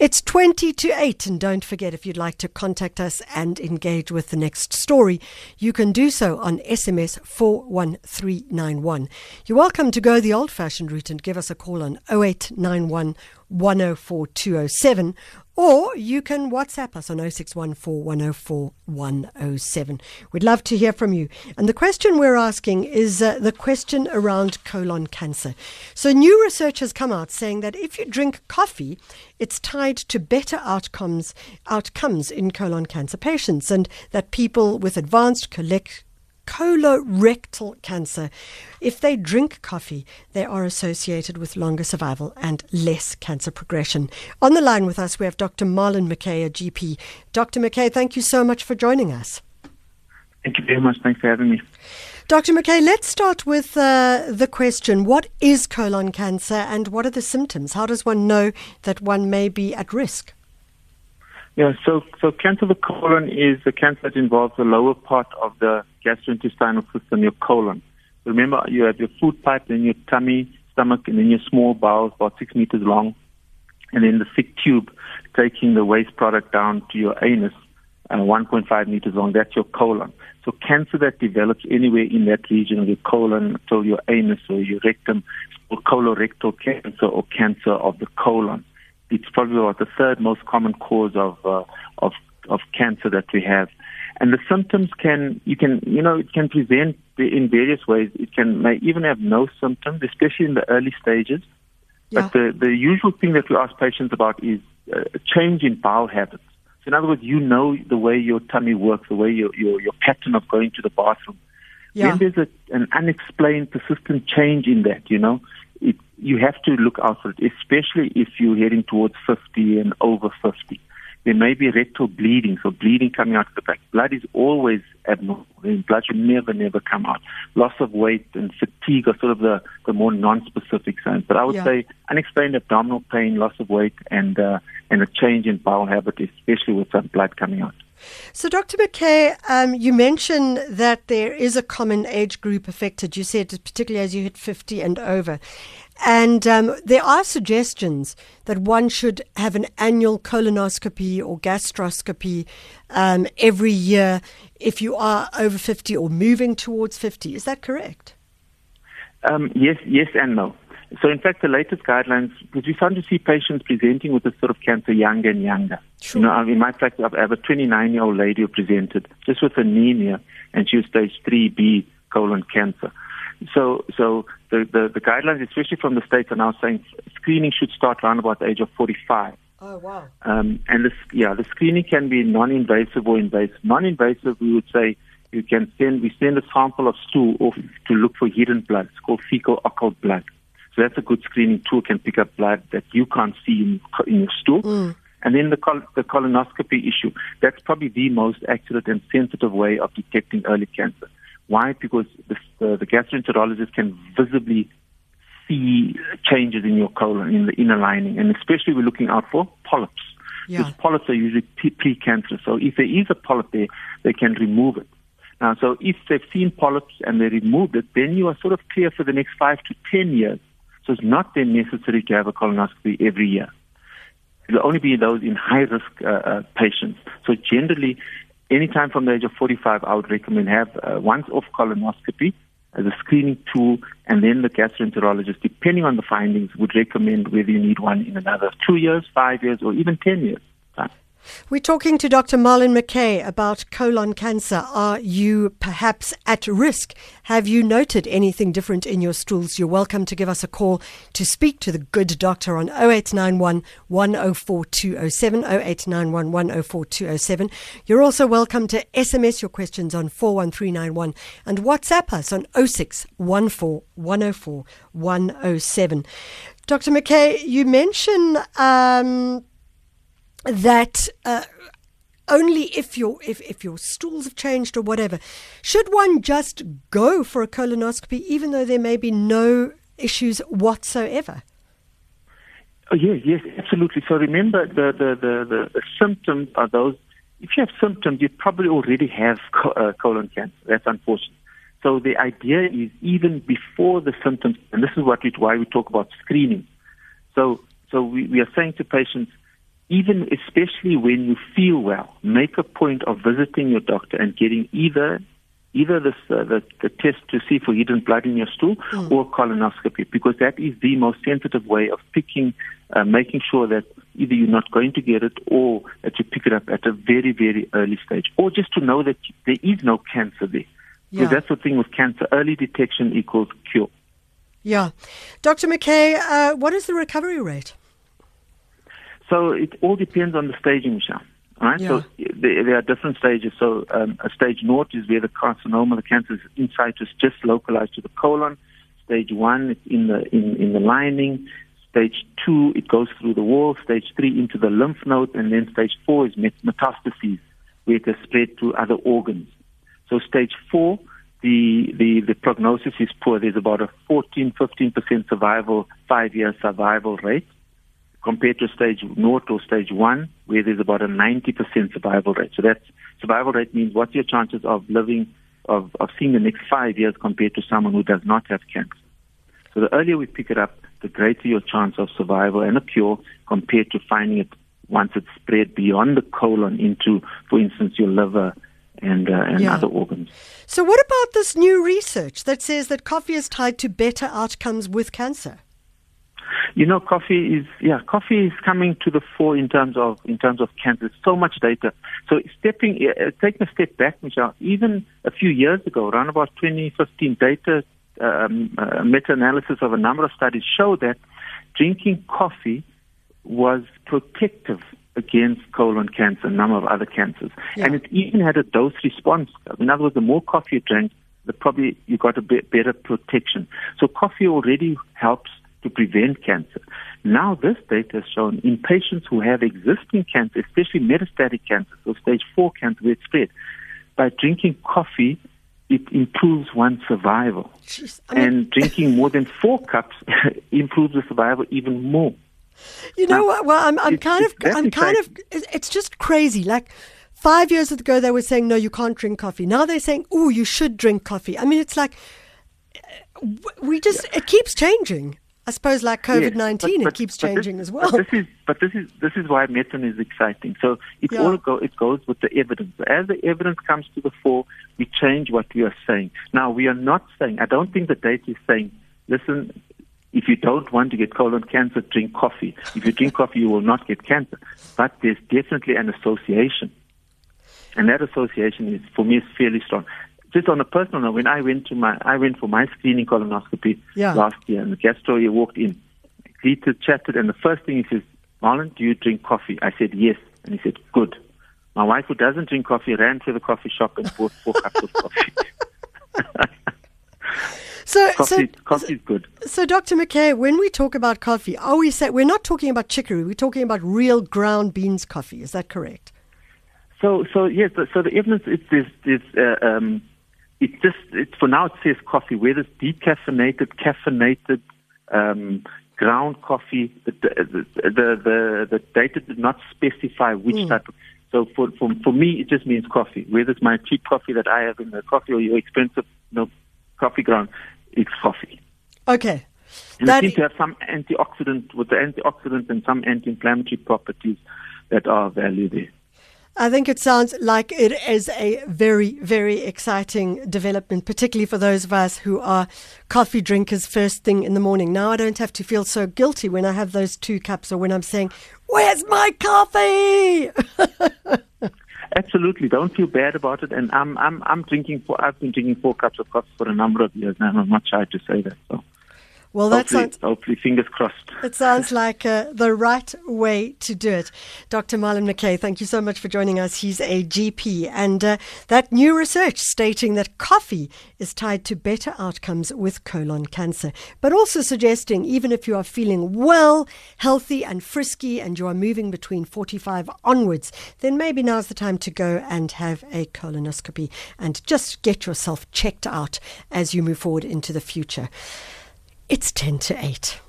It's 20 to 8, and don't forget if you'd like to contact us and engage with the next story, you can do so on SMS 41391. You're welcome to go the old fashioned route and give us a call on 0891 104 207 or you can WhatsApp us on 0614 104 107. We'd love to hear from you. And the question we're asking is uh, the question around colon cancer. So, new research has come out saying that if you drink coffee, it's tied to better outcomes, outcomes in colon cancer patients, and that people with advanced collect colorectal cancer. If they drink coffee, they are associated with longer survival and less cancer progression. On the line with us, we have Dr. Marlin McKay, a GP. Dr. McKay, thank you so much for joining us. Thank you very much. Thanks for having me. Dr. McKay, let's start with uh, the question What is colon cancer and what are the symptoms? How does one know that one may be at risk? Yeah, so so cancer of the colon is a cancer that involves the lower part of the gastrointestinal system, your colon. Remember, you have your food pipe, then your tummy, stomach, and then your small bowels, about six meters long, and then the thick tube taking the waste product down to your anus, uh, 1.5 meters long. That's your colon. So cancer that develops anywhere in that region of your colon to your anus or your rectum or colorectal cancer or cancer of the colon it's probably about the third most common cause of uh, of of cancer that we have. And the symptoms can you can you know it can present in various ways. It can may even have no symptoms, especially in the early stages. Yeah. But the the usual thing that we ask patients about is uh, a change in bowel habits. So in other words, you know the way your tummy works, the way your your, your pattern of going to the bathroom. Yeah. When there's a, an unexplained, persistent change in that, you know, it, you have to look out for it, especially if you're heading towards 50 and over 50. There may be rectal bleeding, so bleeding coming out of the back. Blood is always abnormal. and Blood should never, never come out. Loss of weight and fatigue are sort of the, the more non-specific signs. But I would yeah. say unexplained abdominal pain, loss of weight, and uh, and a change in bowel habit, especially with some blood coming out. So, Dr. McKay, um, you mentioned that there is a common age group affected. You said, particularly as you hit 50 and over. And um, there are suggestions that one should have an annual colonoscopy or gastroscopy um, every year if you are over 50 or moving towards 50. Is that correct? Um, yes, yes, and no. So, in fact, the latest guidelines, because we starting to see patients presenting with this sort of cancer younger and younger. Sure. You know, in my practice, I have a 29 year old lady who presented just with anemia, and she was stage 3B colon cancer. So, so the, the, the guidelines, especially from the states, are now saying screening should start around about the age of 45. Oh wow! Um, and this, yeah, the screening can be non-invasive or invasive. Non-invasive, we would say you can send we send a sample of stool off to look for hidden blood. It's called fecal occult blood. So that's a good screening tool. Can pick up blood that you can't see in, in your stool. Mm. And then the, col- the colonoscopy issue. That's probably the most accurate and sensitive way of detecting early cancer. Why? Because the, uh, the gastroenterologist can visibly see changes in your colon, in the inner lining, and especially we're looking out for polyps. Yeah. Because polyps are usually pre-cancerous. So if there is a polyp there, they can remove it. Now, so if they've seen polyps and they removed it, then you are sort of clear for the next five to ten years so it's not then necessary to have a colonoscopy every year. It'll only be those in high risk uh, uh, patients. So generally, anytime from the age of 45, I would recommend have uh, once off colonoscopy as a screening tool, and then the gastroenterologist, depending on the findings, would recommend whether you need one in another two years, five years, or even 10 years. We're talking to Dr. Marlin McKay about colon cancer. Are you perhaps at risk? Have you noted anything different in your stools? You're welcome to give us a call to speak to the good doctor on 0891 104 207. 0891 104 207. You're also welcome to SMS your questions on 41391 and WhatsApp us on 0614 104 107. Dr. McKay, you mentioned. Um, that uh, only if your if, if your stools have changed or whatever, should one just go for a colonoscopy even though there may be no issues whatsoever? Oh, yes, yes, absolutely. So remember, the, the, the, the, symptoms are those. If you have symptoms, you probably already have uh, colon cancer. That's unfortunate. So the idea is even before the symptoms, and this is what we, why we talk about screening. So, so we, we are saying to patients, even especially when you feel well, make a point of visiting your doctor and getting either either this, uh, the, the test to see for hidden blood in your stool mm. or colonoscopy because that is the most sensitive way of picking, uh, making sure that either you're not going to get it or that you pick it up at a very, very early stage or just to know that there is no cancer there. Yeah. That's the thing with cancer. Early detection equals cure. Yeah. Dr. McKay, uh, what is the recovery rate? So it all depends on the staging, Michelle. Right? Yeah. So there, there, are different stages. So um, a stage naught is where the carcinoma, the cancer is inside, situ, just localized to the colon. Stage one, it's in the in, in the lining. Stage two, it goes through the wall. Stage three, into the lymph node, and then stage four is metastases, where it has spread to other organs. So stage four, the, the, the prognosis is poor. There's about a 14, 15% survival, five-year survival rate compared to stage naught or stage one, where there's about a 90% survival rate. So that survival rate means what's your chances of living, of, of seeing the next five years compared to someone who does not have cancer. So the earlier we pick it up, the greater your chance of survival and a cure compared to finding it once it's spread beyond the colon into, for instance, your liver and, uh, and yeah. other organs. So, what about this new research that says that coffee is tied to better outcomes with cancer? You know, coffee is yeah, coffee is coming to the fore in terms of in terms of cancer. So much data. So, stepping uh, taking a step back, Michelle. Even a few years ago, around about 2015, data um, uh, meta-analysis of a number of studies showed that drinking coffee was protective against colon cancer, a number of other cancers. Yeah. And it even had a dose response. In other words, the more coffee you drink, the probably you got a bit better protection. So coffee already helps to prevent cancer. Now this data has shown in patients who have existing cancer, especially metastatic cancer, so stage four cancer where it's spread, by drinking coffee, it improves one's survival. Jeez, I mean, and drinking more than four cups improves the survival even more. You know what? Well, I'm, I'm kind of, I'm kind of, it's just crazy. Like five years ago, they were saying, no, you can't drink coffee. Now they're saying, oh, you should drink coffee. I mean, it's like, we just, yeah. it keeps changing. I suppose, like COVID nineteen, it keeps changing this, as well. But this is, but this is, this is why medicine is exciting. So it yeah. all go, it goes with the evidence. As the evidence comes to the fore, we change what we are saying. Now we are not saying. I don't think the data is saying. Listen, if you don't want to get colon cancer, drink coffee. If you drink coffee, you will not get cancer. But there's definitely an association. And that association is, for me, is fairly strong. Just on a personal note, when I went to my, I went for my screening colonoscopy yeah. last year, and the gastro he walked in, greeted, chatted, and the first thing he says, Marlin, do you drink coffee? I said yes, and he said, good. My wife, who doesn't drink coffee, ran to the coffee shop and bought four cups of coffee. So, coffee, so, coffee is good. So, Dr. McKay, when we talk about coffee, are we say we're not talking about chicory? We're talking about real ground beans coffee. Is that correct? So, so yes. So the evidence is is, is uh, um, it just it, for now it says coffee, whether it's decaffeinated, caffeinated, um, ground coffee. The the, the the the data did not specify which mm. type. Of, so for, for for me, it just means coffee. Whether it's my cheap coffee that I have in the coffee or your expensive you know, coffee ground, it's coffee. Okay. And that it seems to have some antioxidant, with the antioxidants and some anti-inflammatory properties that are valued there. I think it sounds like it is a very, very exciting development, particularly for those of us who are coffee drinkers first thing in the morning. Now I don't have to feel so guilty when I have those two cups or when I'm saying, Where's my coffee? Absolutely, don't feel bad about it. And I'm I'm I'm drinking four. I've been drinking four cups of coffee for a number of years now. I'm not shy to say that. So. Well, that sounds. Hopefully, fingers crossed. It sounds like uh, the right way to do it. Dr. Marlin McKay, thank you so much for joining us. He's a GP. And uh, that new research stating that coffee is tied to better outcomes with colon cancer, but also suggesting even if you are feeling well, healthy, and frisky, and you are moving between 45 onwards, then maybe now's the time to go and have a colonoscopy and just get yourself checked out as you move forward into the future. It's 10 to 8.